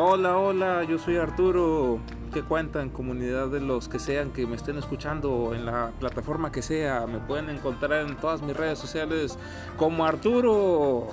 Hola, hola, yo soy Arturo. ¿Qué cuentan, comunidad de los que sean que me estén escuchando en la plataforma que sea? Me pueden encontrar en todas mis redes sociales como Arturo.